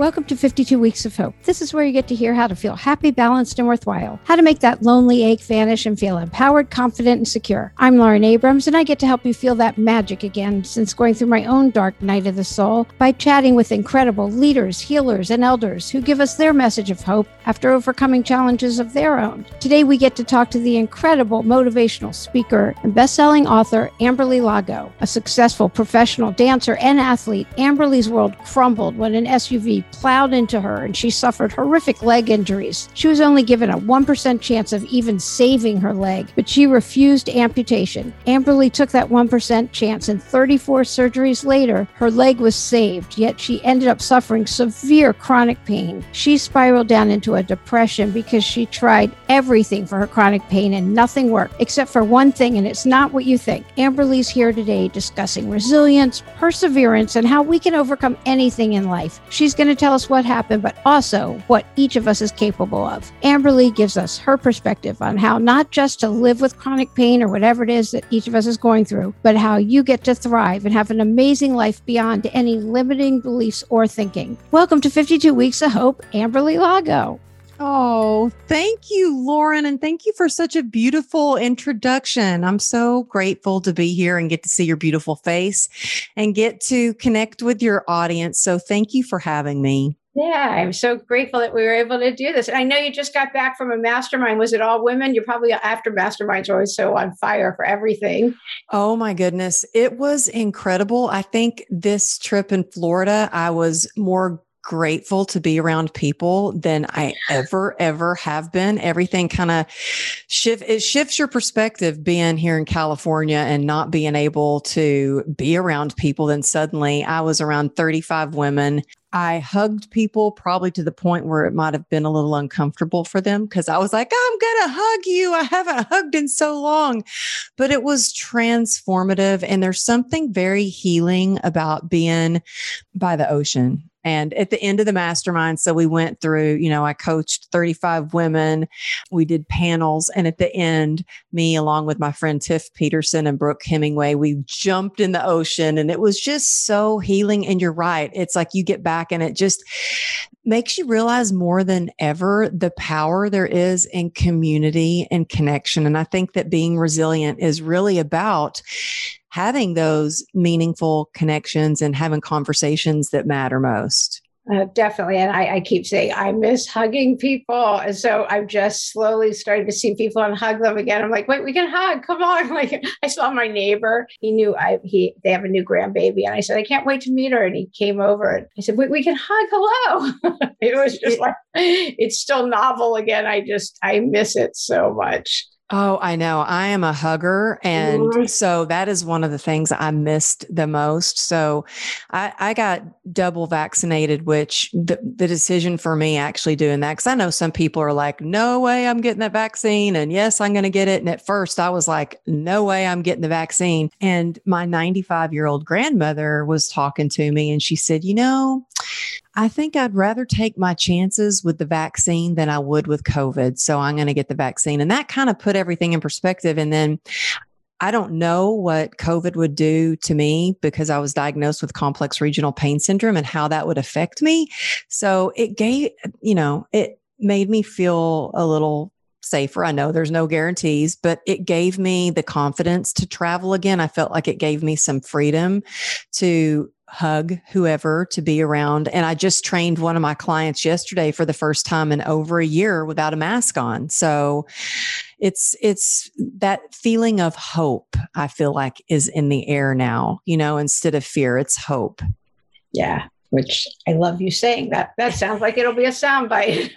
Welcome to 52 Weeks of Hope. This is where you get to hear how to feel happy, balanced, and worthwhile. How to make that lonely ache vanish and feel empowered, confident, and secure. I'm Lauren Abrams, and I get to help you feel that magic again since going through my own dark night of the soul by chatting with incredible leaders, healers, and elders who give us their message of hope after overcoming challenges of their own. Today, we get to talk to the incredible motivational speaker and best-selling author Amberly Lago, a successful professional dancer and athlete. Amberly's world crumbled when an SUV plowed into her and she suffered horrific leg injuries. She was only given a 1% chance of even saving her leg, but she refused amputation. Amberly took that 1% chance, and 34 surgeries later, her leg was saved, yet she ended up suffering severe chronic pain. She spiraled down into a depression because she tried everything for her chronic pain and nothing worked except for one thing, and it's not what you think. Amberly's here today discussing resilience, perseverance, and how we can overcome anything in life. She's going to tell us what happened, but also what each of us is capable of. Amberly gives us her perspective on how not just to live with chronic pain or whatever it is that each of us is going through, but how you get to thrive and have an amazing life beyond any limiting beliefs or thinking. Welcome to 52 Weeks of Hope, Amberly Lago. Oh, thank you, Lauren. And thank you for such a beautiful introduction. I'm so grateful to be here and get to see your beautiful face and get to connect with your audience. So thank you for having me. Yeah, I'm so grateful that we were able to do this. And I know you just got back from a mastermind. Was it all women? You're probably after masterminds are always so on fire for everything. Oh my goodness. It was incredible. I think this trip in Florida, I was more grateful to be around people than I ever, ever have been. Everything kind of shift, it shifts your perspective being here in California and not being able to be around people. Then suddenly I was around 35 women. I hugged people probably to the point where it might have been a little uncomfortable for them because I was like, I'm going to hug you. I haven't hugged in so long. But it was transformative. And there's something very healing about being by the ocean and at the end of the mastermind, so we went through, you know, I coached 35 women. We did panels. And at the end, me, along with my friend Tiff Peterson and Brooke Hemingway, we jumped in the ocean and it was just so healing. And you're right. It's like you get back and it just makes you realize more than ever the power there is in community and connection. And I think that being resilient is really about having those meaningful connections and having conversations that matter most. Uh, definitely. And I, I, keep saying, I miss hugging people. And so I'm just slowly starting to see people and hug them again. I'm like, wait, we can hug. Come on. Like I saw my neighbor. He knew I, he, they have a new grandbaby. And I said, I can't wait to meet her. And he came over and I said, wait, we can hug. Hello. it was just like, it's still novel again. I just, I miss it so much. Oh, I know. I am a hugger. And so that is one of the things I missed the most. So I, I got double vaccinated, which the, the decision for me actually doing that, because I know some people are like, no way I'm getting that vaccine. And yes, I'm going to get it. And at first I was like, no way I'm getting the vaccine. And my 95 year old grandmother was talking to me and she said, you know, I think I'd rather take my chances with the vaccine than I would with COVID. So I'm going to get the vaccine. And that kind of put everything in perspective. And then I don't know what COVID would do to me because I was diagnosed with complex regional pain syndrome and how that would affect me. So it gave, you know, it made me feel a little safer. I know there's no guarantees, but it gave me the confidence to travel again. I felt like it gave me some freedom to hug whoever to be around. And I just trained one of my clients yesterday for the first time in over a year without a mask on. So it's it's that feeling of hope I feel like is in the air now, you know, instead of fear, it's hope. Yeah which I love you saying that. That sounds like it'll be a soundbite.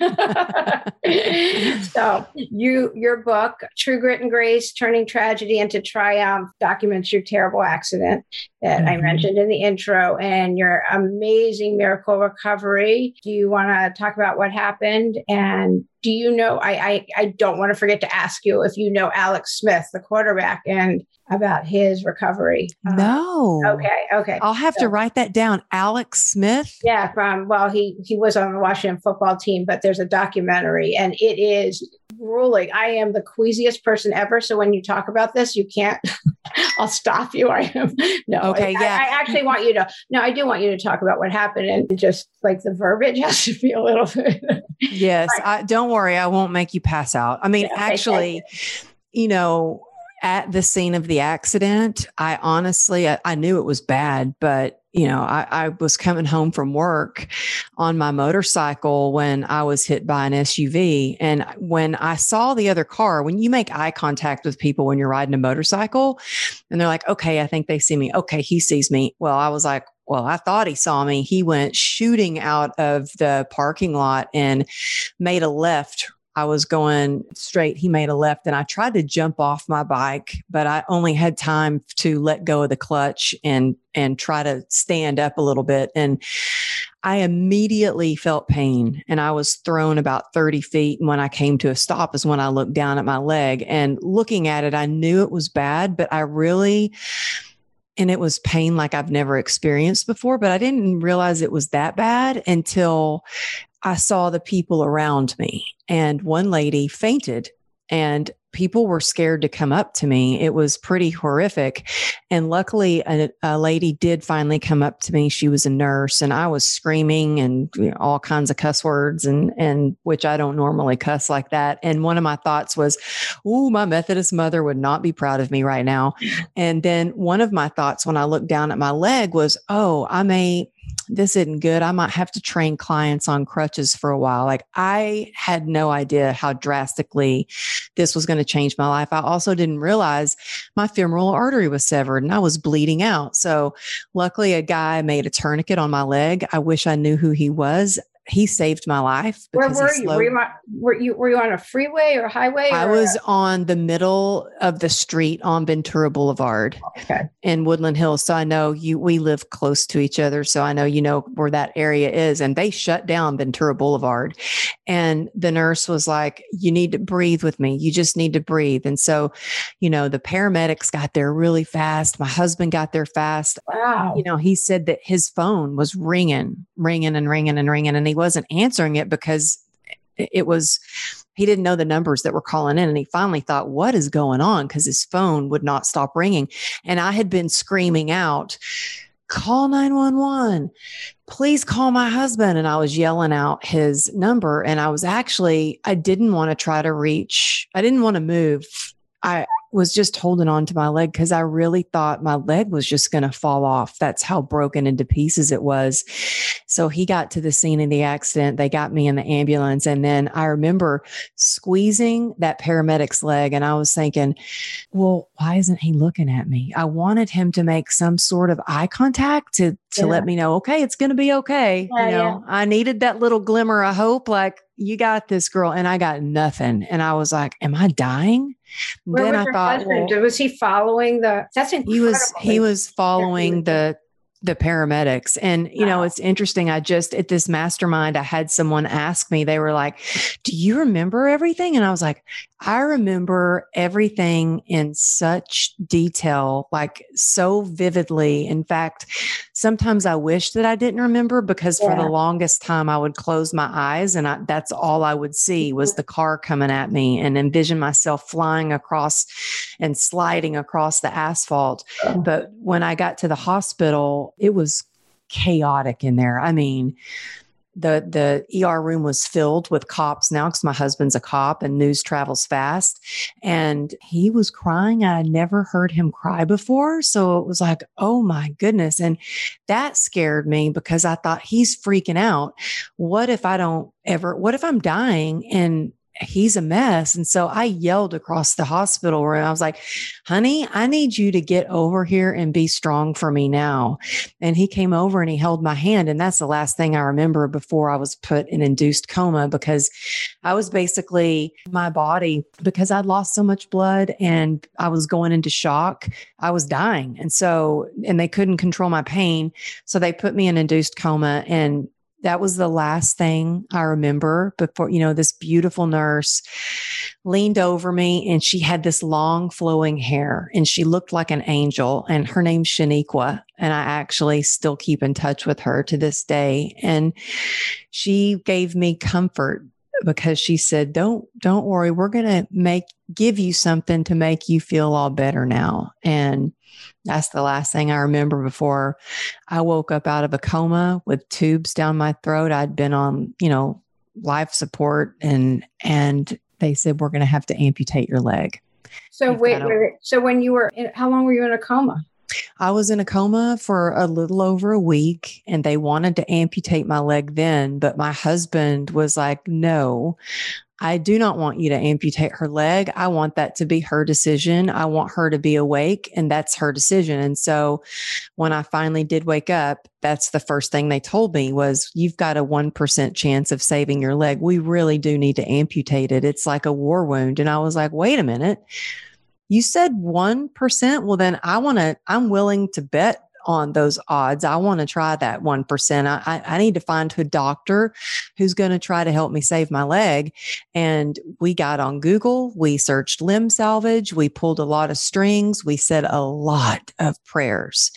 so you your book, True Grit and Grace, Turning Tragedy into Triumph, documents your terrible accident that mm-hmm. I mentioned in the intro and your amazing miracle recovery. Do you want to talk about what happened? And do you know I, I I don't want to forget to ask you if you know Alex Smith, the quarterback, and about his recovery. Uh, no. okay. Okay. I'll have so, to write that down. Alex Smith. Yeah. From well, he he was on the Washington football team, but there's a documentary, and it is ruling. I am the queasiest person ever. So when you talk about this, you can't, I'll stop you. I am, no. Okay. I, yeah. I, I, actually want you to, no, I do want you to talk about what happened and just like the verbiage has to be a little bit. yes. I, don't worry. I won't make you pass out. I mean, yeah, okay, actually, you. you know, at the scene of the accident, I honestly, I, I knew it was bad, but you know, I, I, was coming home from work on my motorcycle when I was hit by an SUV. And when I saw the other car, when you make eye contact with people when you're riding a motorcycle, and they're like, okay, I think they see me. Okay, he sees me. Well, I was like, well, I thought he saw me. He went shooting out of the parking lot and made a left I was going straight. He made a left and I tried to jump off my bike, but I only had time to let go of the clutch and, and try to stand up a little bit. And I immediately felt pain and I was thrown about 30 feet. And when I came to a stop is when I looked down at my leg and looking at it, I knew it was bad, but I really, and it was pain like I've never experienced before, but I didn't realize it was that bad until I saw the people around me. And one lady fainted and people were scared to come up to me. It was pretty horrific. And luckily, a, a lady did finally come up to me. She was a nurse, and I was screaming and you know, all kinds of cuss words, and and which I don't normally cuss like that. And one of my thoughts was, "Ooh, my Methodist mother would not be proud of me right now." And then one of my thoughts when I looked down at my leg was, "Oh, I may this isn't good. I might have to train clients on crutches for a while. Like I had no idea how drastically this was going to change my life. I also didn't realize my femoral artery was severed and I was bleeding out. So luckily a guy made a tourniquet on my leg. I wish I knew who he was he saved my life. Where were you? Were you, were you? Were you on a freeway or highway? I was on the middle of the street on Ventura Boulevard okay. in Woodland Hills. So I know you. We live close to each other, so I know you know where that area is. And they shut down Ventura Boulevard, and the nurse was like, "You need to breathe with me. You just need to breathe." And so, you know, the paramedics got there really fast. My husband got there fast. Wow. You know, he said that his phone was ringing, ringing, and ringing and ringing, and he he wasn't answering it because it was he didn't know the numbers that were calling in. And he finally thought what is going on? Because his phone would not stop ringing. And i had been screaming out call 911 please call my husband. And i was yelling out his number. And i was actually i didn't want to try to reach i didn't want to move. I was just holding on to my leg because I really thought my leg was just going to fall off. That's how broken into pieces it was. So he got to the scene of the accident. They got me in the ambulance. And then I remember squeezing that paramedic's leg. And I was thinking, well, why isn't he looking at me? I wanted him to make some sort of eye contact to, to yeah. let me know, okay, it's going to be okay. Yeah, you know, yeah. I needed that little glimmer of hope, like, you got this girl. And I got nothing. And I was like, am I dying? Where then I thought, well, was he following the? That's incredible. He was. He was following the the paramedics. And, you wow. know, it's interesting. I just at this mastermind, I had someone ask me, they were like, Do you remember everything? And I was like, I remember everything in such detail, like so vividly. In fact, sometimes I wish that I didn't remember because yeah. for the longest time I would close my eyes and I, that's all I would see was mm-hmm. the car coming at me and envision myself flying across and sliding across the asphalt. But when I got to the hospital, it was chaotic in there. I mean, the the ER room was filled with cops now because my husband's a cop and news travels fast. And he was crying. I never heard him cry before. So it was like, oh my goodness. And that scared me because I thought he's freaking out. What if I don't ever, what if I'm dying and he's a mess. And so I yelled across the hospital room. I was like, honey, I need you to get over here and be strong for me now. And he came over and he held my hand. And that's the last thing I remember before I was put in induced coma because I was basically my body, because I'd lost so much blood and I was going into shock, I was dying. And so, and they couldn't control my pain. So they put me in induced coma and that was the last thing I remember before, you know, this beautiful nurse leaned over me and she had this long flowing hair and she looked like an angel and her name's Shaniqua. And I actually still keep in touch with her to this day. And she gave me comfort because she said, "Don't don't worry, we're going to make give you something to make you feel all better now." And that's the last thing I remember before I woke up out of a coma with tubes down my throat. I'd been on, you know, life support and and they said we're going to have to amputate your leg. So wait, wait, so when you were in, how long were you in a coma? I was in a coma for a little over a week and they wanted to amputate my leg then, but my husband was like, no, I do not want you to amputate her leg. I want that to be her decision. I want her to be awake, and that's her decision. And so when I finally did wake up, that's the first thing they told me was you've got a 1% chance of saving your leg. We really do need to amputate it. It's like a war wound. And I was like, wait a minute. You said 1%? Well, then I want to, I'm willing to bet on those odds. I want to try that 1%. I, I need to find a doctor who's going to try to help me save my leg. And we got on Google, we searched limb salvage, we pulled a lot of strings, we said a lot of prayers,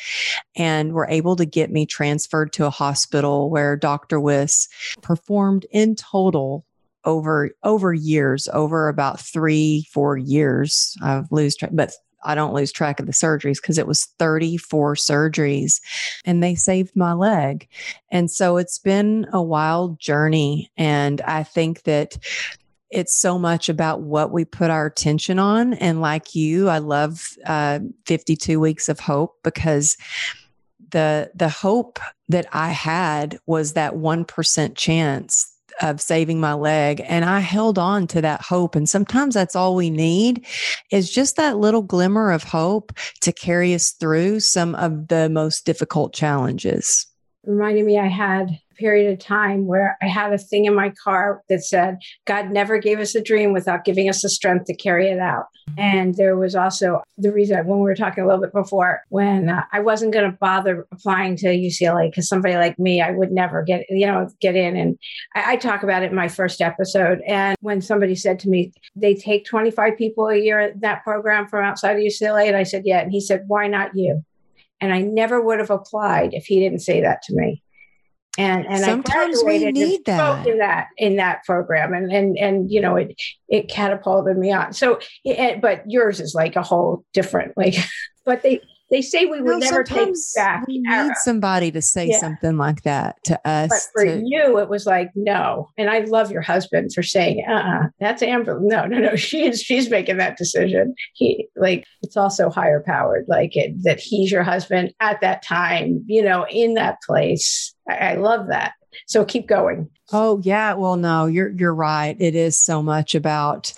and were able to get me transferred to a hospital where Dr. Wiss performed in total over over years over about three four years i've lose track but I don't lose track of the surgeries because it was 34 surgeries and they saved my leg. And so it's been a wild journey. And I think that it's so much about what we put our attention on. And like you, I love uh, 52 Weeks of Hope because the the hope that I had was that 1% chance of saving my leg. And I held on to that hope. And sometimes that's all we need is just that little glimmer of hope to carry us through some of the most difficult challenges. Reminding me, I had period of time where I had a thing in my car that said, God never gave us a dream without giving us the strength to carry it out. And there was also the reason when we were talking a little bit before, when uh, I wasn't going to bother applying to UCLA because somebody like me, I would never get, you know, get in. And I, I talk about it in my first episode. And when somebody said to me, they take 25 people a year at that program from outside of UCLA. And I said, yeah. And he said, why not you? And I never would have applied if he didn't say that to me and and sometimes I we need that in that in that program, and and and you know it it catapulted me on. So, it, but yours is like a whole different like, but they they say we would no, never take back. We need somebody to say yeah. something like that to us. But for to, you, it was like no. And I love your husband for saying, "Uh, uh-uh, that's Amber." No, no, no. She's she's making that decision. He like it's also higher powered, like it, that he's your husband at that time. You know, in that place. I, I love that. So keep going. Oh yeah. Well, no, you're you're right. It is so much about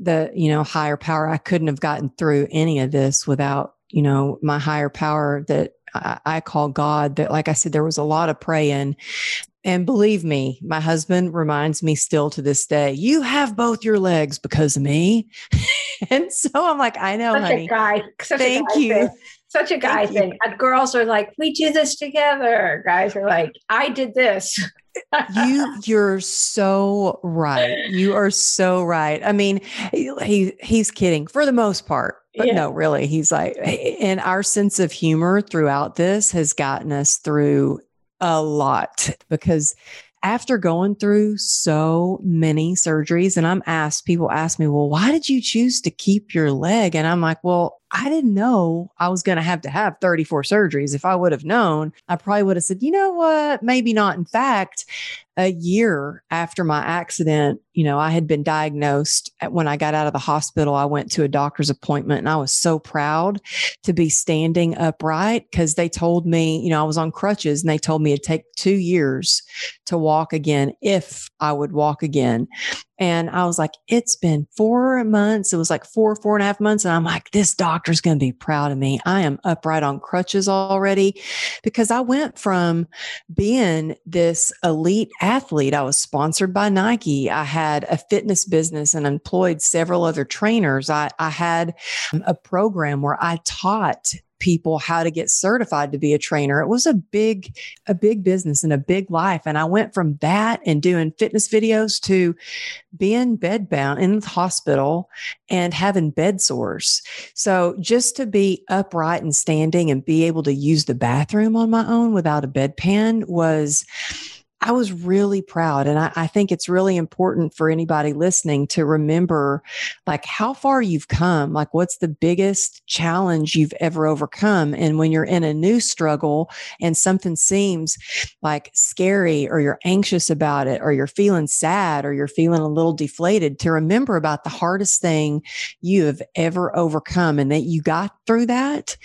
the you know higher power. I couldn't have gotten through any of this without you know, my higher power that I, I call God, that, like I said, there was a lot of praying. And believe me, my husband reminds me still to this day, you have both your legs because of me. and so I'm like, I know, such honey. Guy, Thank you. Such a guy Thank thing. You. Girls are like, we do this together. Guys are like, I did this. you you're so right. You are so right. I mean, he he's kidding for the most part. But yeah. no, really, he's like, and our sense of humor throughout this has gotten us through a lot because after going through so many surgeries, and I'm asked, people ask me, well, why did you choose to keep your leg? And I'm like, well, I didn't know I was going to have to have 34 surgeries. If I would have known, I probably would have said, you know what? Maybe not. In fact, a year after my accident, you know, I had been diagnosed uh, when I got out of the hospital. I went to a doctor's appointment and I was so proud to be standing upright because they told me, you know, I was on crutches and they told me it'd take two years to walk again if I would walk again. And I was like, it's been four months. It was like four, four and a half months. And I'm like, this doctor's going to be proud of me. I am upright on crutches already because I went from being this elite athlete. I was sponsored by Nike. I had a fitness business and employed several other trainers. I, I had um, a program where I taught people how to get certified to be a trainer. It was a big, a big business and a big life. And I went from that and doing fitness videos to being bedbound in the hospital and having bed sores. So just to be upright and standing and be able to use the bathroom on my own without a bedpan was I was really proud. And I, I, think it's really important for anybody listening to remember like how far you've come, like what's the biggest challenge you've ever overcome. And when you're in a new struggle and something seems like scary or you're anxious about it or you're feeling sad or you're feeling a little deflated, to remember about the hardest thing you have ever overcome and that you got through that.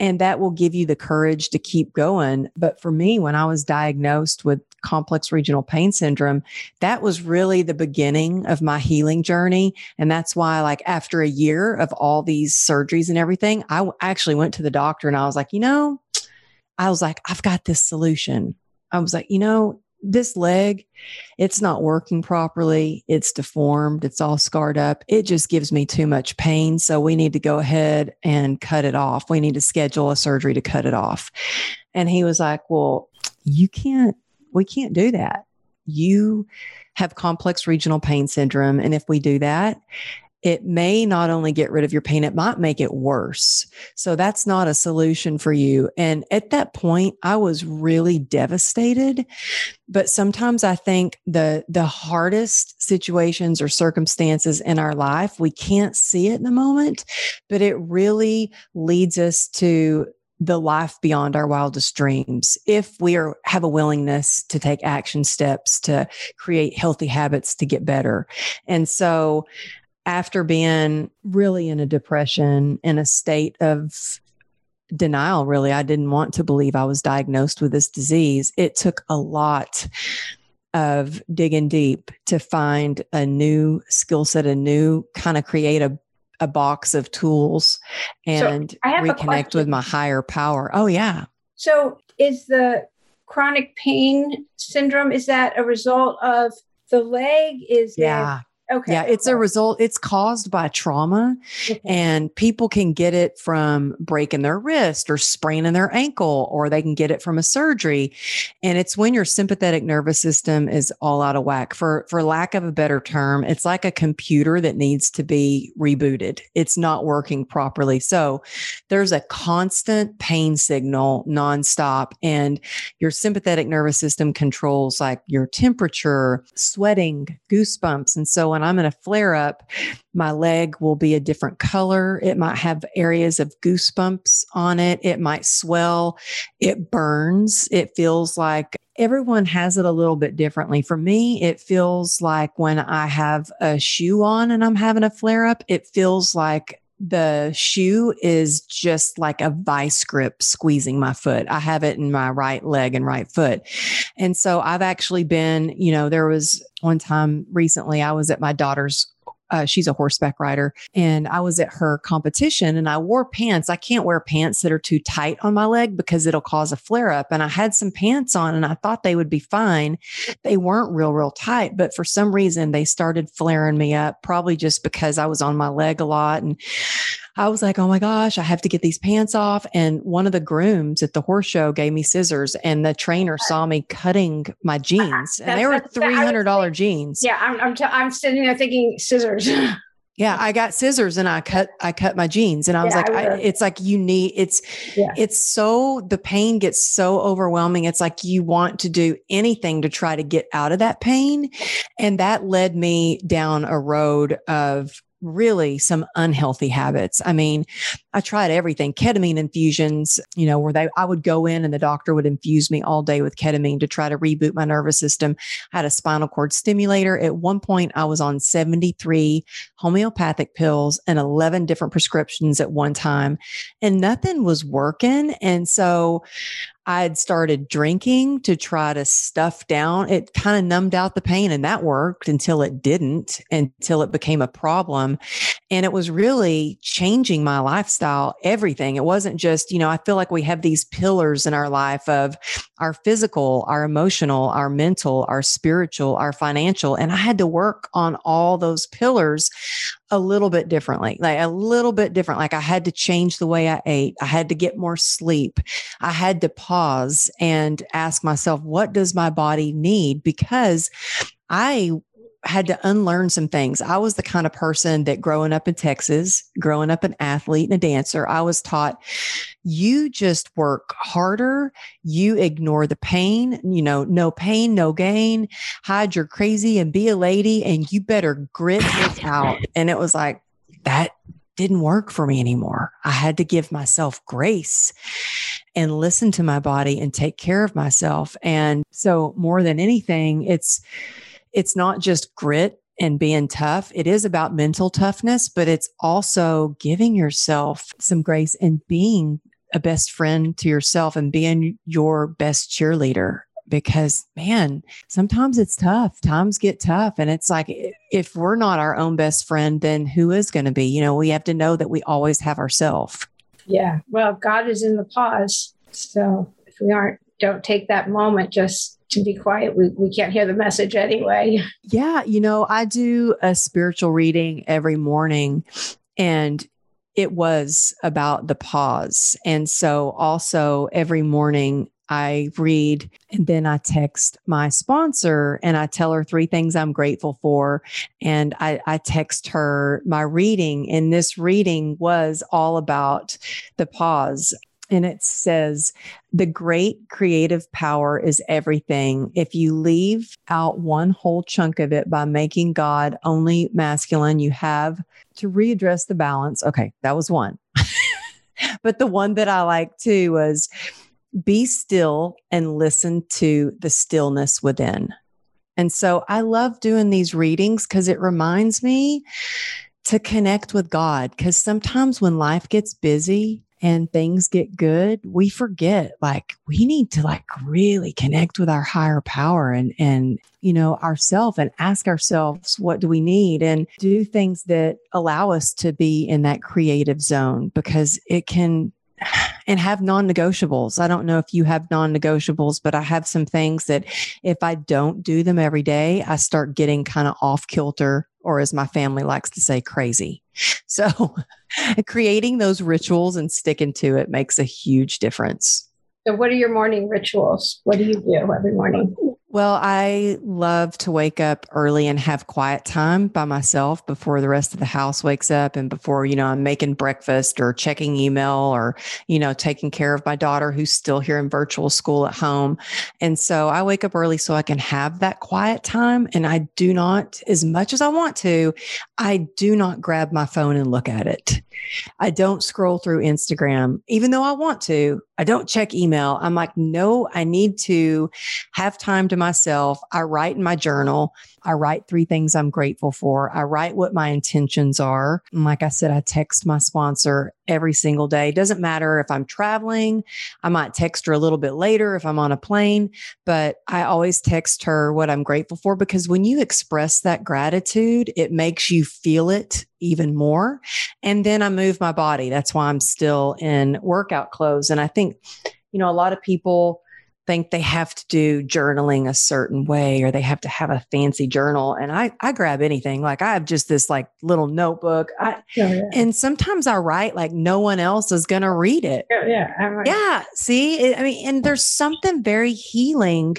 And that will give you the courage to keep going. But for me, when I was diagnosed with complex regional pain syndrome, that was really the beginning of my healing journey. And that's why, like, after a year of all these surgeries and everything, I actually went to the doctor and I was like, you know, I was like, I've got this solution. I was like, you know, this leg, it's not working properly. It's deformed. It's all scarred up. It just gives me too much pain. So we need to go ahead and cut it off. We need to schedule a surgery to cut it off. And he was like, Well, you can't we can't do that. You have complex regional pain syndrome. And if we do that, it may not only get rid of your pain, it might make it worse. So that's not a solution for you. And at that point, I was really devastated. But sometimes I think the, the hardest situations or circumstances in our life, we can't see it in the moment, but it really leads us to the life beyond our wildest dreams if we are, have a willingness to take action steps to create healthy habits to get better. And so after being really in a depression in a state of denial really i didn't want to believe i was diagnosed with this disease it took a lot of digging deep to find a new skill set a new kind of create a a box of tools and so reconnect with my higher power. Oh yeah. So is the chronic pain syndrome is that a result of the leg is yeah Okay. Yeah, it's a result, it's caused by trauma, okay. and people can get it from breaking their wrist or spraining their ankle, or they can get it from a surgery. And it's when your sympathetic nervous system is all out of whack. For, for lack of a better term, it's like a computer that needs to be rebooted. It's not working properly. So there's a constant pain signal nonstop, and your sympathetic nervous system controls like your temperature, sweating, goosebumps, and so I'm in a flare up, my leg will be a different color. It might have areas of goosebumps on it. It might swell. It burns. It feels like everyone has it a little bit differently. For me, it feels like when I have a shoe on and I'm having a flare up, it feels like the shoe is just like a vice grip squeezing my foot. I have it in my right leg and right foot. And so I've actually been, you know, there was one time recently I was at my daughter's uh, she's a horseback rider. And i was at her competition and i wore pants. I can't wear pants that are too tight on my leg because it'll cause a flare up. And i had some pants on and i thought they would be fine. They weren't real real tight but for some reason they started flaring me up probably just because i was on my leg a lot. And I was like, oh my gosh, I have to get these pants off. And one of the grooms at the horse show gave me scissors, and the trainer saw me cutting my uh-huh. jeans, and they were three hundred dollar jeans. Yeah, I'm I'm, t- I'm sitting there thinking scissors. yeah i got scissors and i cut i cut my jeans and i was yeah, like I I, it's like you need it's yeah. it's so the pain gets so overwhelming it's like you want to do anything to try to get out of that pain and that led me down a road of really some unhealthy habits. I mean, I tried everything, ketamine infusions, you know, where they I would go in and the doctor would infuse me all day with ketamine to try to reboot my nervous system. I had a spinal cord stimulator. At one point I was on 73 homeopathic pills and 11 different prescriptions at one time and nothing was working. And so I'd started drinking to try to stuff down. It kind of numbed out the pain and that worked until it didn't, until it became a problem. And it was really changing my lifestyle, everything. It wasn't just, you know, I feel like we have these pillars in our life of our physical, our emotional, our mental, our spiritual, our financial. And I had to work on all those pillars a little bit differently, like a little bit different. Like I had to change the way I ate. I had to get more sleep. I had to pause and ask myself, what does my body need? Because I had to unlearn some things. I was the kind of person that growing up in Texas, growing up an athlete and a dancer, I was taught you just work harder, you ignore the pain, you know, no pain, no gain, hide your crazy and be a lady, and you better grit it out. And it was like, that didn't work for me anymore. I had to give myself grace and listen to my body and take care of myself. And so more than anything, it's it's not just grit and being tough. It is about mental toughness, but it's also giving yourself some grace and being a best friend to yourself and being your best cheerleader because man, sometimes it's tough. Times get tough. And it's like, if we're not our own best friend, then who is going to be? You know, we have to know that we always have ourselves. Yeah. Well, God is in the pause. So if we aren't, don't take that moment just to be quiet. We, we can't hear the message anyway. Yeah. You know, I do a spiritual reading every morning and it was about the pause. And so also every morning I read and then I text my sponsor and I tell her three things I'm grateful for. And I, I, text her my reading. And this reading was all about the pause and it says the great creative power is everything. If you leave out one whole chunk of it by making God only masculine, you have to readdress the balance. Okay, that was one. but the one that I like too was be still and listen to the stillness within. And so I love doing these readings because it reminds me to connect with God. Because sometimes when life gets busy, and things get good, we forget like we need to like really connect with our higher power and and you know ourselves and ask ourselves what do we need and do things that allow us to be in that creative zone because it can and have non negotiables. I don't know if you have non negotiables, but I have some things that if I don't do them every day, I start getting kind of off kilter, or as my family likes to say, crazy. So creating those rituals and sticking to it makes a huge difference. So, what are your morning rituals? What do you do every morning? Well, I love to wake up early and have quiet time by myself before the rest of the house wakes up and before, you know, I'm making breakfast or checking email or, you know, taking care of my daughter who's still here in virtual school at home. And so I wake up early so I can have that quiet time. And I do not, as much as I want to, I do not grab my phone and look at it. I don't scroll through Instagram, even though I want to. I don't check email. I'm like, no, I need to have time to myself. I write in my journal. I write three things I'm grateful for. I write what my intentions are. And like I said, I text my sponsor every single day. Doesn't matter if I'm traveling. I might text her a little bit later if I'm on a plane, but I always text her what I'm grateful for because when you express that gratitude, it makes you feel it even more. And then I move my body. That's why I'm still in workout clothes. And I think, you know, a lot of people think they have to do journaling a certain way or they have to have a fancy journal. And i i grab anything. Like i have just this like little notebook. I, oh, yeah. and sometimes i write like no one else is going to read it. Yeah yeah, yeah see? It, i mean and there's something very healing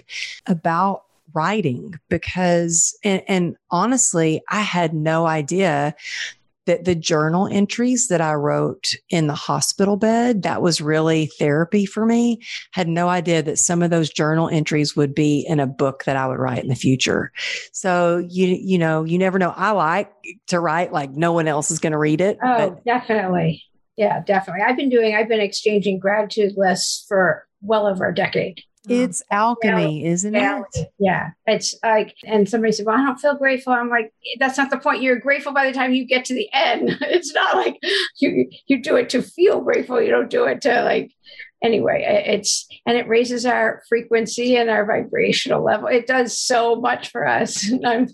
about writing because and, and honestly i had no idea that the journal entries that I wrote in the hospital bed, that was really therapy for me. Had no idea that some of those journal entries would be in a book that I would write in the future. So you you know, you never know. I like to write like no one else is going to read it. Oh, but- definitely. Yeah, definitely. I've been doing I've been exchanging gratitude lists for well over a decade. It's alchemy, yeah. isn't it? Yeah. It's like, and somebody said, Well, I don't feel grateful. I'm like, That's not the point. You're grateful by the time you get to the end. It's not like you you do it to feel grateful. You don't do it to like anyway, it's and it raises our frequency and our vibrational level. It does so much for us. And I'm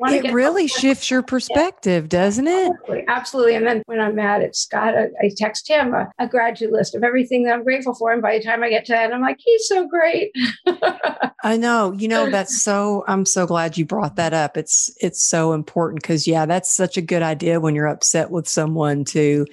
like, it really shifts your perspective, yeah. doesn't it? Absolutely, absolutely. And then when I'm mad at Scott, I, I text him uh, a, a, gratitude list of everything that I'm grateful for. And by the time I get to that, I'm like, he's so great. I know. You know, that's so I'm so glad you brought that up. It's it's so important cuz yeah, that's such a good idea when you're upset with someone to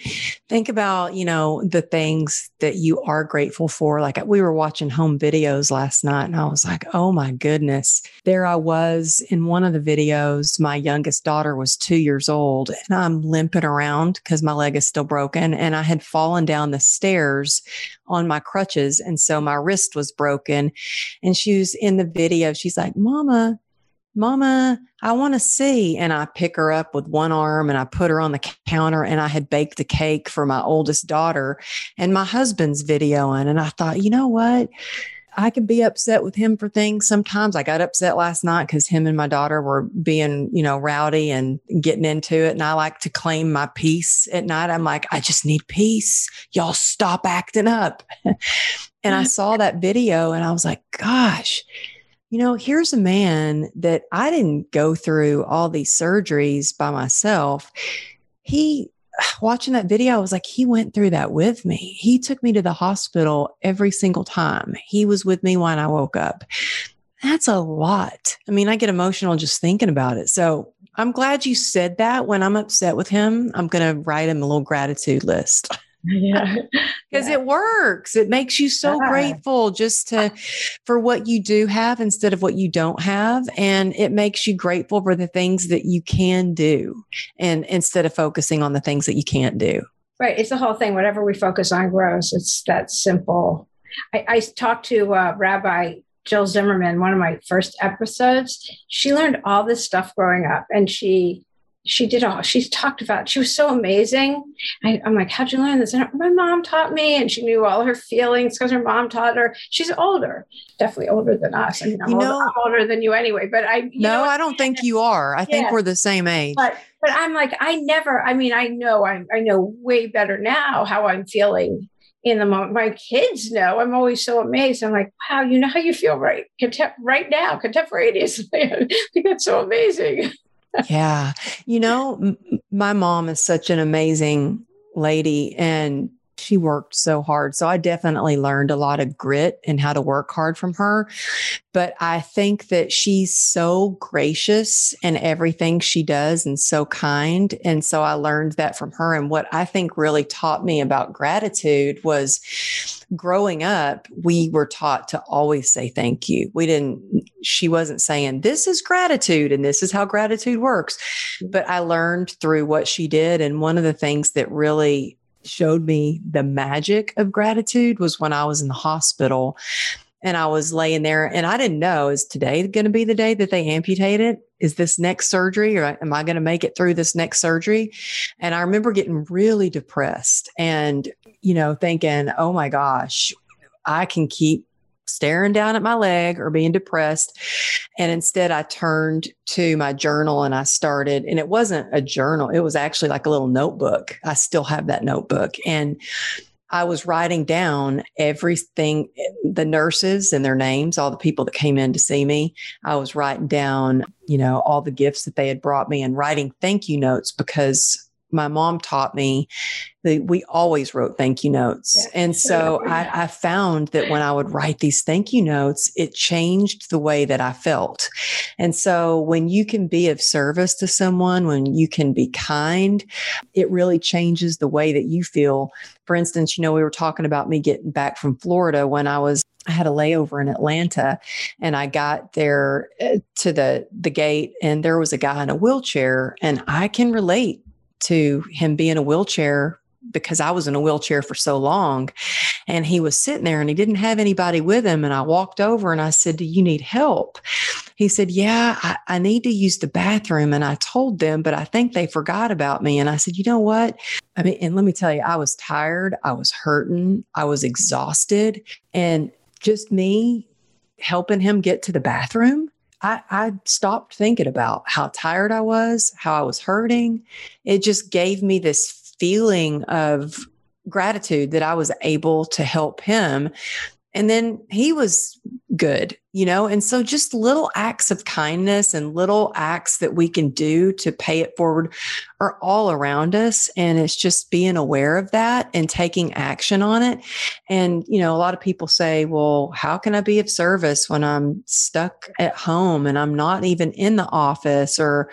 think about, you know, the things that you are grateful for. Like we were watching home videos last night and I was like, "Oh my goodness." There I was in one of the videos, my youngest daughter was 2 years old and I'm limping around cuz my leg is still broken and I had fallen down the stairs on my crutches. And so my wrist was broken. And she was in the video. She's like, Mama, Mama, I want to see. And I pick her up with one arm and I put her on the counter. And I had baked a cake for my oldest daughter and my husband's videoing. And I thought, you know what? I can be upset with him for things sometimes. I got upset last night because him and my daughter were being, you know, rowdy and getting into it. And I like to claim my peace at night. I'm like, I just need peace. Y'all stop acting up. and I mm. saw that video and I was like, gosh, you know, here's a man that I didn't go through all these surgeries by myself. He watching that video, I was like, he went through that with me. He took me to the hospital every single time. He was with me when I woke up. That's a lot. I mean, I get emotional just thinking about it. So I'm glad you said that. When I'm upset with him, I'm going to write him a little gratitude list. yeah. Because yeah. it works. It makes you so yeah. grateful just to for what you do have instead of what you don't have and it makes you grateful for the things that you can do and instead of focusing on the things that you can't do. Right. It's the whole thing. Whatever we focus on grows. It's that simple. I, I talked to uh, rabbi Jill Zimmerman, one of my first episodes, she learned all this stuff growing up and she she did all she's talked about she was so amazing I, am like how'd you learn this and my mom taught me and she knew all her feelings because her mom taught her she's older definitely older than us i mean i'm, you know, older, I'm older, than you anyway but i no i don't think you are i think we're the same age but but i'm like i never i mean i know I'm, i know way better now how i'm feeling in the moment. My kids know. I'm always so amazed. I'm like, wow, you know how you feel right, Contem- right now, contemporaneously. I think that's so amazing yeah. You know, m- my mom is such an amazing lady and she worked so hard. So I definitely learned a lot of grit and how to work hard from her. But I think that she's so gracious in everything she does and so kind. And so I learned that from her. And what I think really taught me about gratitude was growing up, we were taught to always say thank you. We didn't, she wasn't saying, this is gratitude and this is how gratitude works. But I learned through what she did. And one of the things that really showed me the magic of gratitude was when I was in the hospital and I was laying there and I didn't know is today going to be the day that they amputate it? Is this next surgery or am I going to make it through this next surgery? And I remember getting really depressed and, you know, thinking, oh my gosh, I can keep staring down at my leg or being depressed. And instead, I turned to my journal and I started, and it wasn't a journal, it was actually like a little notebook. I still have that notebook. And I was writing down everything, the nurses and their names, all the people that came in to see me. I was writing down, you know, all the gifts that they had brought me and writing thank you notes because my mom taught me that we always wrote thank you notes. Yeah. And so I, I, found that when I would write these thank you notes, it changed the way that I felt. And so when you can be of service to someone, when you can be kind, it really changes the way that you feel. For instance, you know, we were talking about me getting back from Florida when I was I had a layover in Atlanta and I got there uh, to the the gate and there was a guy in a wheelchair and I can relate to him being in a wheelchair because I was in a wheelchair for so long. And he was sitting there and he didn't have anybody with him. And I walked over and I said, Do you need help? He said, Yeah, I, I, need to use the bathroom. And I told them, but I think they forgot about me. And I said, You know what? I mean, and let me tell you, I was tired. I was hurting. I was exhausted. And just me helping him get to the bathroom I, I stopped thinking about how tired I was, how I was hurting. It just gave me this feeling of gratitude that I was able to help him. And then he was good, you know? And so just little acts of kindness and little acts that we can do to pay it forward are all around us. And it's just being aware of that and taking action on it. And, you know, a lot of people say, well, how can I be of service when I'm stuck at home and I'm not even in the office or,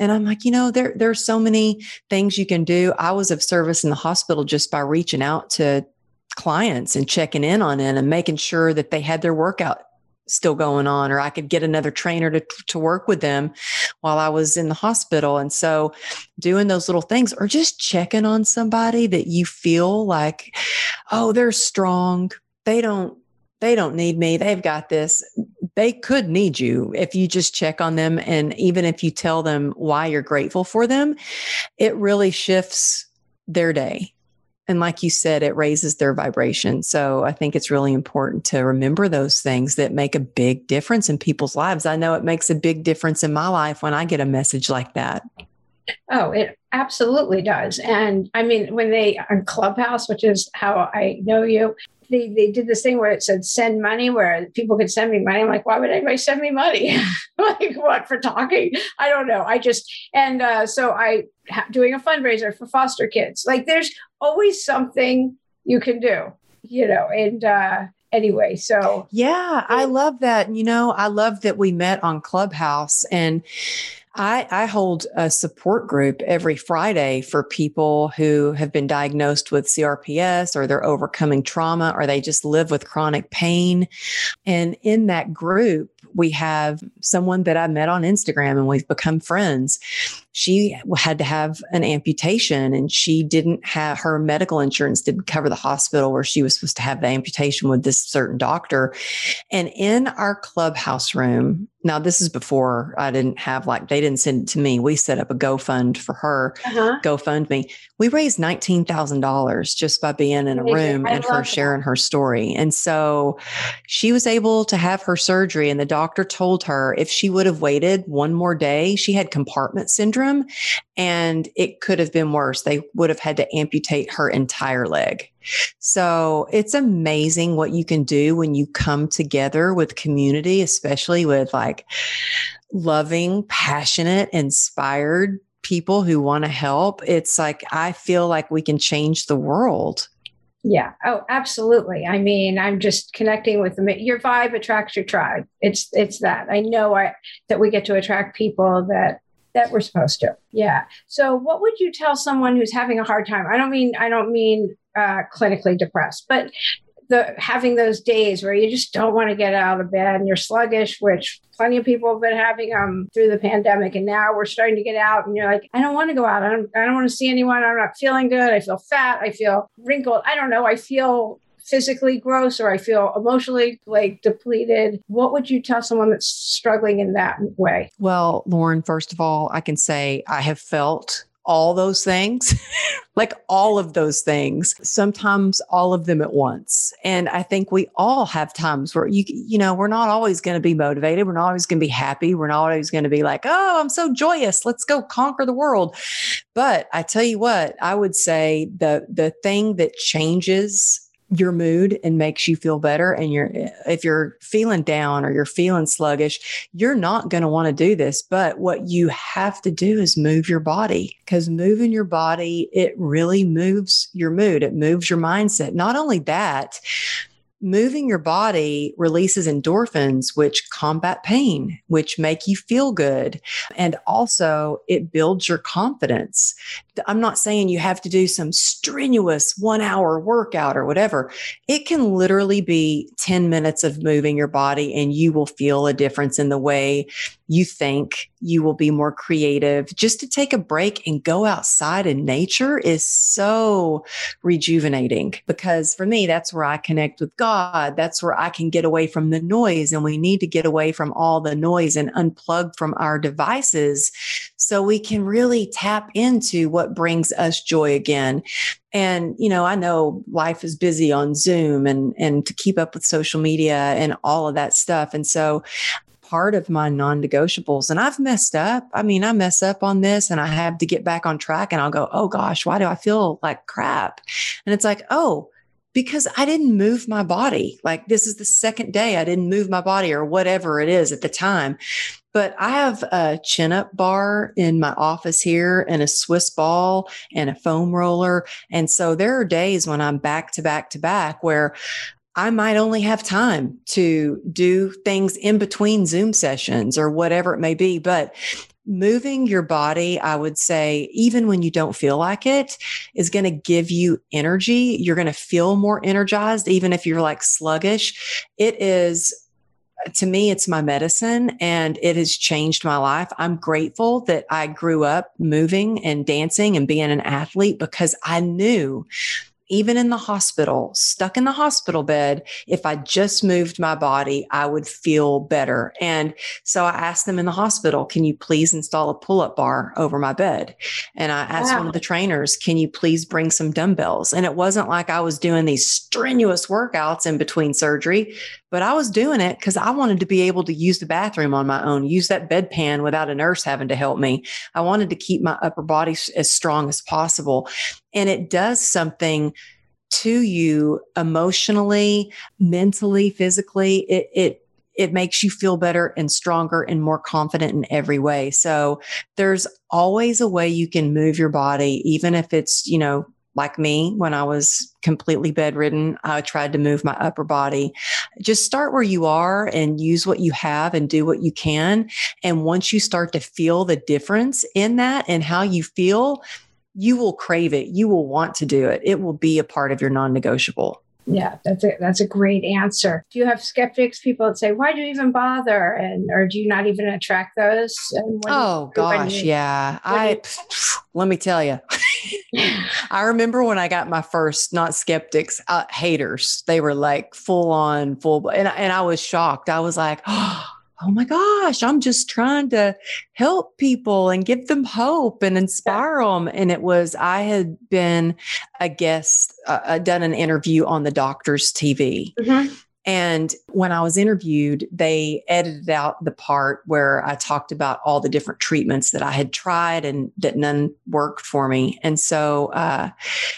and I'm like, you know, there, there's so many things you can do. I was of service in the hospital just by reaching out to clients and checking in on it and making sure that they had their workout still going on or I could get another trainer to to work with them while I was in the hospital. And so doing those little things or just checking on somebody that you feel like oh they're strong. They don't they don't need me. They've got this. They could need you if you just check on them. And even if you tell them why you're grateful for them it really shifts their day and like you said, it raises their vibration. So I think it's really important to remember those things that make a big difference in people's lives. I know it makes a big difference in my life when I get a message like that. Oh, it absolutely does. And I mean, when they on Clubhouse, which is how I know you, they, they did this thing where it said send money where people could send me money. I'm like, why would anybody send me money? like what for talking? I don't know. I just and uh, so I ha- doing a fundraiser for foster kids. Like there's always something you can do, you know. And uh, anyway, so yeah, I love that. You know, I love that we met on Clubhouse and I, I hold a support group every Friday for people who have been diagnosed with CRPS or they're overcoming trauma or they just live with chronic pain. And in that group, we have someone that I met on Instagram and we've become friends. She had to have an amputation and she didn't have her medical insurance didn't cover the hospital where she was supposed to have the amputation with this certain doctor. And in our clubhouse room, now this is before I didn't have like they didn't send it to me. We set up a GoFund for her, uh-huh. GoFundMe. We raised nineteen thousand dollars just by being in a room and her sharing her story. And so she was able to have her surgery. And the doctor told her if she would have waited one more day, she had compartment syndrome, and it could have been worse. They would have had to amputate her entire leg. So it's amazing what you can do when you come together with community, especially with like loving, passionate, inspired people who want to help. It's like, I feel like we can change the world. Yeah. Oh, absolutely. I mean, I'm just connecting with them. Your vibe attracts your tribe. It's it's that. I know I that we get to attract people that that we're supposed to. Yeah. So, what would you tell someone who's having a hard time? I don't mean I don't mean uh, clinically depressed, but the having those days where you just don't want to get out of bed and you're sluggish, which plenty of people have been having um through the pandemic, and now we're starting to get out, and you're like, I don't want to go out. I don't, I don't want to see anyone. I'm not feeling good. I feel fat. I feel wrinkled. I don't know. I feel physically gross or I feel emotionally like depleted. What would you tell someone that's struggling in that way? Well, Lauren, first of all, I can say I have felt all those things, like all of those things, sometimes all of them at once. And I think we all have times where you, you know, we're not always going to be motivated. We're not always going to be happy. We're not always going to be like, oh, I'm so joyous. Let's go conquer the world. But I tell you what, I would say the, the thing that changes your mood and makes you feel better and you're if you're feeling down or you're feeling sluggish you're not going to want to do this but what you have to do is move your body because moving your body it really moves your mood it moves your mindset not only that moving your body releases endorphins, which combat pain, which make you feel good. And also it builds your confidence. I'm not saying you have to do some strenuous one hour workout or whatever. It can literally be 10 minutes of moving your body and you will feel a difference in the way you think you will be more creative. Just to take a break and go outside in nature is so rejuvenating because for me, that's where I connect with God. That's where I can get away from the noise. And we need to get away from all the noise and unplug from our devices so we can really tap into what brings us joy again and you know i know life is busy on zoom and and to keep up with social media and all of that stuff and so part of my non-negotiables and I've messed up. I mean, I mess up on this and I have to get back on track and I'll go, "Oh gosh, why do I feel like crap?" And it's like, "Oh, because I didn't move my body. Like this is the second day I didn't move my body or whatever it is at the time. But I have a chin up bar in my office here and a Swiss ball and a foam roller. And so there are days when I'm back to back to back where I might only have time to do things in between Zoom sessions or whatever it may be. But moving your body, I would say, even when you don't feel like it, is going to give you energy. You're going to feel more energized, even if you're like sluggish. It is to me, it's my medicine and it has changed my life. I'm grateful that I grew up moving and dancing and being an athlete because I knew even in the hospital, stuck in the hospital bed, if I just moved my body, I would feel better. And so I asked them in the hospital, can you please install a pull up bar over my bed? And I asked wow. one of the trainers, can you please bring some dumbbells? And it wasn't like I was doing these strenuous workouts in between surgery, but I was doing it because I wanted to be able to use the bathroom on my own, use that bedpan without a nurse having to help me. I wanted to keep my upper body as strong as possible and it does something to you emotionally, mentally, physically. It, it, it makes you feel better and stronger and more confident in every way. So there's always a way you can move your body, even if it's, you know, like me when I was completely bedridden. I tried to move my upper body. Just start where you are and use what you have and do what you can. And once you start to feel the difference in that and how you feel, you will crave it. You will want to do it. It will be a part of your non negotiable. Yeah, that's a that's a great answer. Do you have skeptics, people that say, "Why do you even bother?" and or do you not even attract those? oh gosh, you, yeah. I you, let me tell you. I remember when I got my first, not skeptics, uh, haters. They were like full on, full, and and I was shocked. I was like, oh oh my gosh, I'm just trying to help people and give them hope and inspire them. And it was, I had been a guest, uh, uh done an interview on the doctor's TV. Mm-hmm. And when I was interviewed, they edited out the part where I talked about all the different treatments that I had tried and that none worked for me. And so uh,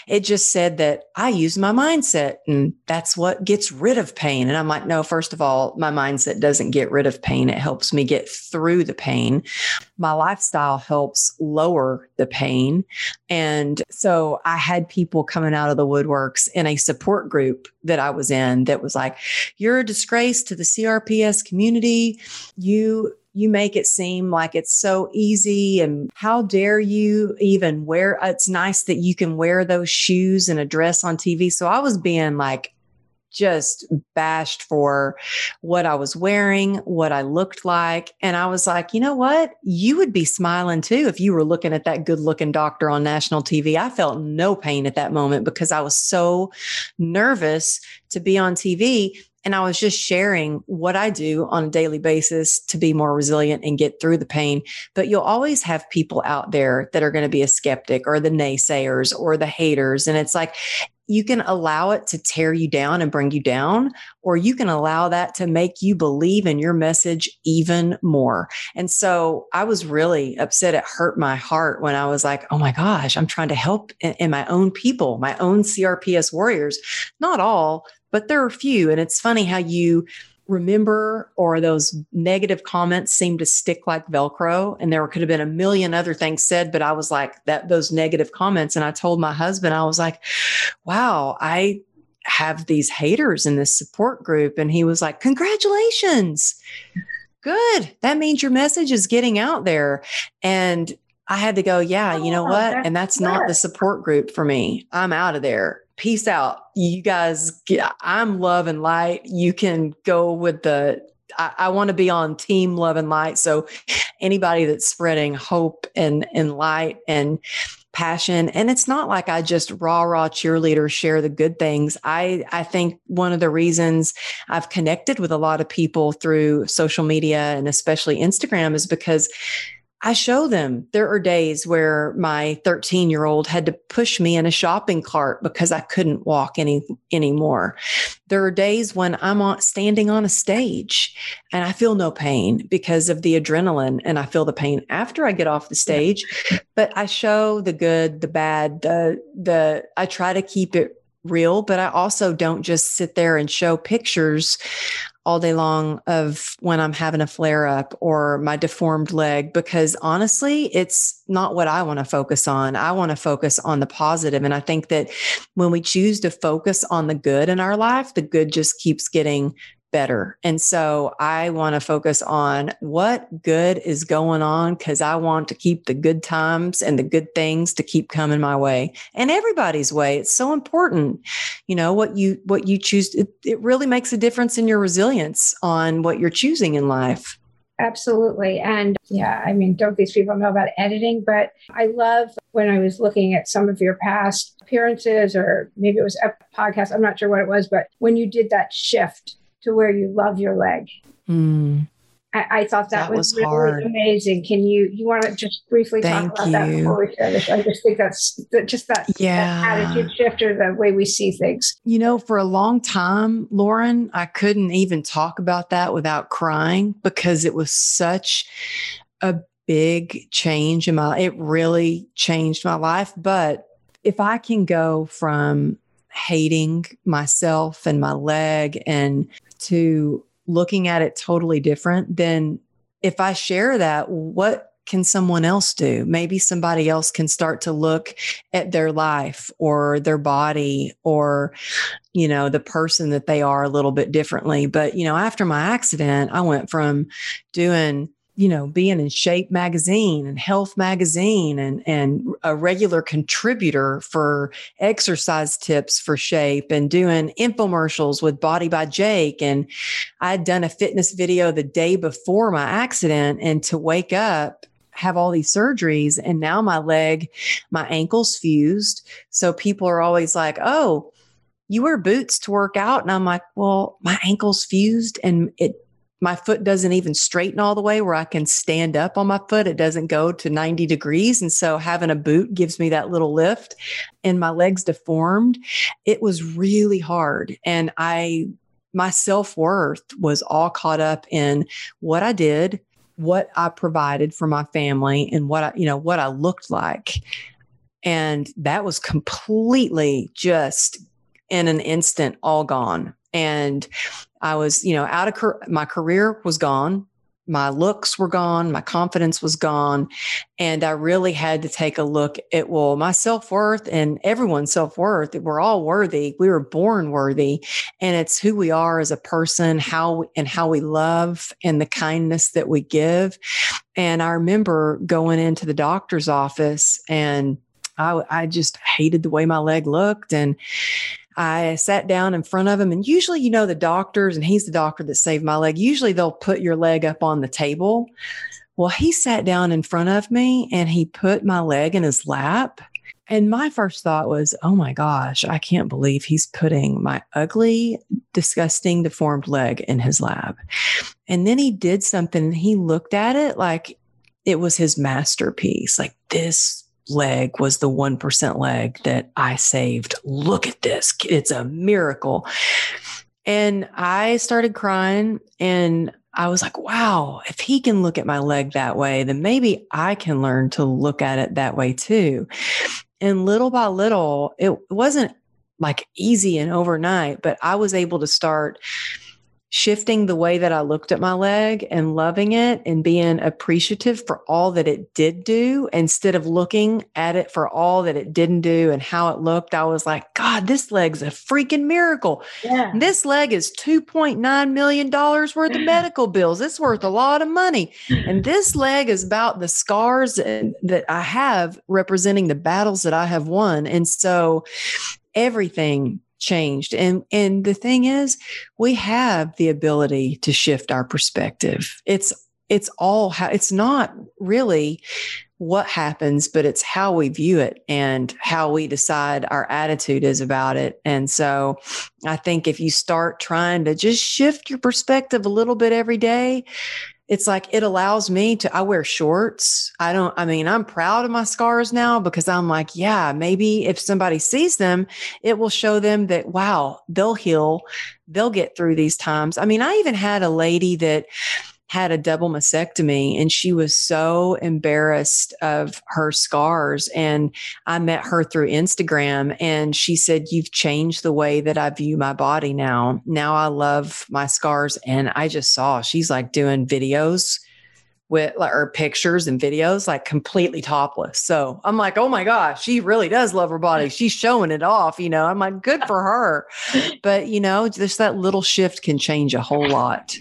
it just said that I use my mindset and that's what gets rid of pain. And I'm like, no, first of all, my mindset doesn't get rid of pain. It helps me get through the pain. My lifestyle helps lower the pain. And so I had people coming out of the woodworks in a support group that I was in that was like, you're a disgrace to the CRPS community. You you make it seem like it's so easy and how dare you even wear it's nice that you can wear those shoes and a dress on TV. So I was being like just bashed for what I was wearing, what I looked like. And I was like, you know what? You would be smiling too if you were looking at that good looking doctor on national TV. I felt no pain at that moment because I was so nervous to be on TV. And I was just sharing what I do on a daily basis to be more resilient and get through the pain. But you'll always have people out there that are going to be a skeptic or the naysayers or the haters. And it's like, you can allow it to tear you down and bring you down, or you can allow that to make you believe in your message even more. And so I was really upset. It hurt my heart when I was like, oh my gosh, I'm trying to help in, in my own people, my own CRPS warriors. Not all, but there are a few. And it's funny how you remember or those negative comments seem to stick like velcro and there could have been a million other things said but i was like that those negative comments and i told my husband i was like wow i have these haters in this support group and he was like congratulations! Good. That means your message is getting out there. And i had to go yeah you know oh, what? that's and that's not the support group for me. I'm out of there peace out. You guys, get, I'm love and light. You can go with the, I, I want to be on team love and light. So anybody that's spreading hope and, and light and passion. And it's not like I just raw, raw cheerleader share the good things. I, I think one of the reasons I've connected with a lot of people through social media and especially Instagram is because I show them there are days where my 13 year old had to push me in a shopping cart because I couldn't walk any anymore. There are days when I'm on, standing on a stage and I feel no pain because of the adrenaline and I feel the pain after I get off the stage. But I show the good, the bad, the the I try to keep it real, but I also don't just sit there and show pictures all day long of when I'm having a flare up or my deformed leg because honestly, it's not what I want to focus on. I want to focus on the positive. And I think that when we choose to focus on the good in our life, the good just keeps getting better. And so I want to focus on what good is going on because I want to keep the good times and the good things to keep coming my way and everybody's way. It's so important. You know, what you what you choose it, it really makes a difference in your resilience on what you're choosing in life. Absolutely. And yeah, I mean, don't these people know about editing? But I love when I was looking at some of your past appearances, or maybe it was a podcast, I'm not sure what it was, but when you did that shift to where you love your leg. Mm. I, I, thought that, that was, was, really hard. amazing. Can you you want to just briefly Thank talk about you. that before we finish? I just think that's that, just that, yeah. that attitude shift or the way we see things. You know, for a long time, Lauren, I couldn't even talk about that without crying because it was such a big change in my. It really changed my life. But if I can go from hating myself and my leg and to looking at it totally different, then if I share that, what can someone else do? Maybe somebody else can start to look at their life or their body or, you know, the person that they are a little bit differently. But, you know, after my accident, I went from doing you know, being in Shape magazine and Health magazine and and a regular contributor for exercise tips for Shape and doing infomercials with Body by Jake. And I'd done a fitness video the day before my accident and to wake up have all these surgeries and now my leg my ankle's fused. So people are always like oh you wear boots to work out. And i'm like well my ankle's fused and it my foot doesn't even straighten all the way where I can stand up on my foot. It doesn't go to 90 degrees. And so having a boot gives me that little lift and my legs deformed. It was really hard. And I, my self worth was all caught up in what I did, what I provided for my family, and what I, you know, what I looked like. And that was completely just in an instant all gone. And I was, you know, out of my career was gone. My looks were gone. My confidence was gone. And I really had to take a look at, well, my self worth and everyone's self worth. We're all worthy. We were born worthy. And it's who we are as a person, how, and how we love and the kindness that we give. And I remember going into the doctor's office and I, I just hated the way my leg looked. And I sat down in front of him, and usually, you know, the doctors, and he's the doctor that saved my leg. Usually, they'll put your leg up on the table. Well, he sat down in front of me and he put my leg in his lap. And my first thought was, oh my gosh, I can't believe he's putting my ugly, disgusting, deformed leg in his lap. And then he did something and he looked at it like it was his masterpiece. Like, this leg was the 1% leg that I saved. Look at this. It's a miracle. And I started crying and I was like, wow, if he can look at my leg that way, then maybe I can learn to look at it that way too. And little by little, it wasn't like easy and overnight, but I was able to start shifting the way that I looked at my leg and loving it and being appreciative for all that it did do instead of looking at it for all that it didn't do and how it looked. I was like, God, this leg's a freaking miracle. Yeah. This leg is $2.9 million worth of mm. medical bills. It's worth a lot of money. Mm. And this leg is about the scars that I have representing the battles that I have won. And so everything changed. And and the thing is we have the ability to shift our perspective. It's it's all how it's not really what happens but it's how we view it and how we decide our attitude is about it. And so i think if you start trying to just shift your perspective a little bit every day it's like it allows me to i wear shorts. I don't i mean i'm proud of my scars now because i'm like yeah maybe if somebody sees them it will show them that wow they'll heal. They'll get through these times. I mean i even had a lady that had a double mastectomy and she was so embarrassed of her scars. And I met her through Instagram and she said, You've changed the way that I view my body now. Now I love my scars. And I just saw she's like doing videos with or pictures and videos like completely topless. So I'm like, oh my gosh, she really does love her body. She's showing it off, you know. I'm like, good for her. But you know, just that little shift can change a whole lot.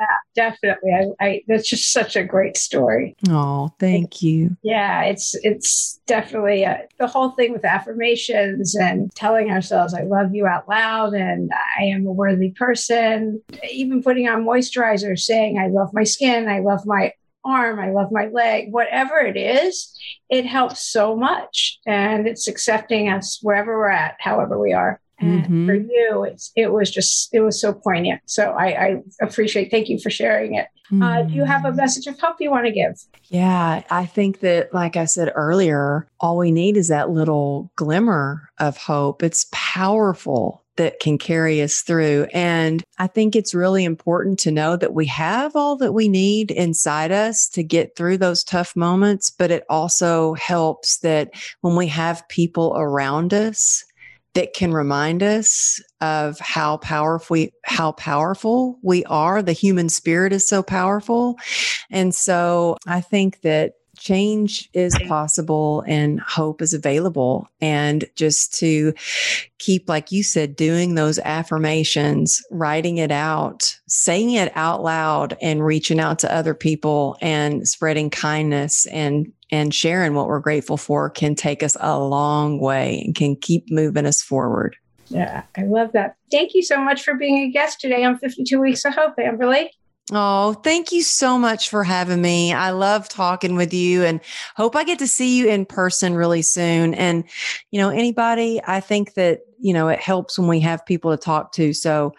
Yeah, definitely. I, I that's just such a great story. Oh, thank you. Yeah, it's it's definitely a, the whole thing with affirmations and telling ourselves "I love you" out loud and I am a worthy person. Even putting on moisturizer, saying "I love my skin," "I love my arm, I love my leg, whatever it is, it helps so much. And it's accepting us wherever we're at, however we are. And mm-hmm. for you, it's it was just it was so poignant. So I, I appreciate. Thank you for sharing it. Mm-hmm. Uh, do you have a message of hope you want to give? Yeah, I think that, like I said earlier, all we need is that little glimmer of hope. It's powerful that can carry us through. And I think it's really important to know that we have all that we need inside us to get through those tough moments. But it also helps that when we have people around us that can remind us of how powerful we, how powerful we are. The human spirit is so powerful. And so I think that change is possible and hope is available. And just to keep, like you said, doing those affirmations, writing it out, saying it out loud, and reaching out to other people and spreading kindness and and sharing what we're grateful for can take us a long way and can keep moving us forward. Yeah, I love that. Thank you so much for being a guest today on 52 Weeks of Hope, Amberly. Oh, thank you so much for having me. I love talking with you and hope I get to see you in person really soon. And, you know, anybody, I think that, you know, it helps when we have people to talk to. So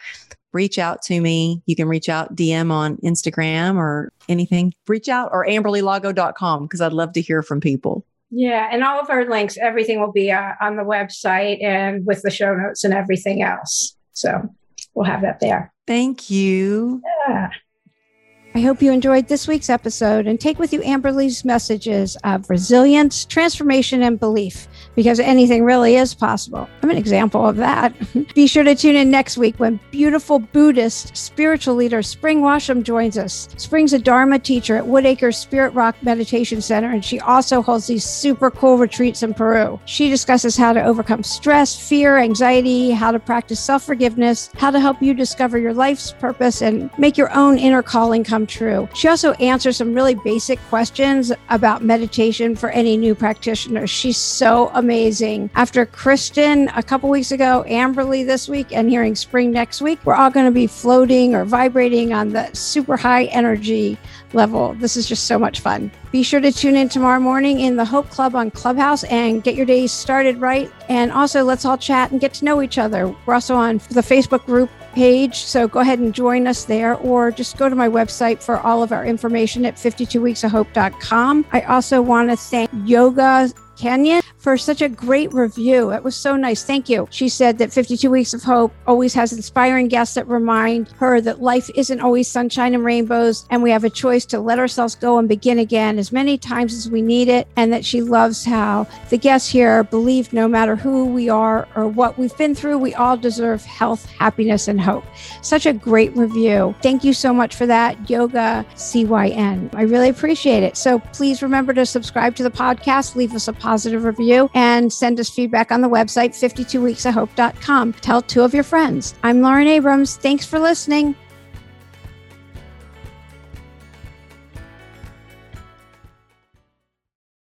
reach out to me. You can reach out DM on Instagram or anything. Reach out or amberlylago.com because I'd love to hear from people. Yeah, and all of our links, everything will be uh, on the website and with the show notes and everything else. So we'll have that there. Thank you. Yeah. I hope you enjoyed this week's episode and take with you Amberly's messages of resilience, transformation, and belief because anything really is possible. I'm an example of that. Be sure to tune in next week when beautiful Buddhist spiritual leader Spring Washam joins us. Spring's a Dharma teacher at Woodacre Spirit Rock Meditation Center, and she also holds these super cool retreats in Peru. She discusses how to overcome stress, fear, anxiety, how to practice self forgiveness, how to help you discover your life's purpose, and make your own inner calling come true. She also answers some really basic questions about meditation for any new practitioner. She's so amazing. After Kristen a couple weeks ago, Amberly this week, and hearing Spring next week, we're all going to be floating or vibrating on the super high energy level. This is just so much fun. Be sure to tune in tomorrow morning in the Hope Club on Clubhouse and get your day started right. And also, let's all chat and get to know each other. We're also on the Facebook group page, so go ahead and join us there, or just go to my website for all of our information at 52weeksofhope.com. I also want to thank Yoga Canyon for such a great review. It was so nice. Thank you. She said that 52 Weeks of Hope always has inspiring guests that remind her that life isn't always sunshine and rainbows, and we have a choice to let ourselves go and begin again as many times as we need it. And that she loves how the guests here believe no matter who we are or what we've been through, we all deserve health, happiness, and hope. Such a great review. Thank you so much for that, Yoga CYN. I really appreciate it. So please remember to subscribe to the podcast, leave us a positive review review and send us feedback on the website, 52weeksofhope.com. Tell two of your friends. I'm Lauren Abrams. Thanks for listening.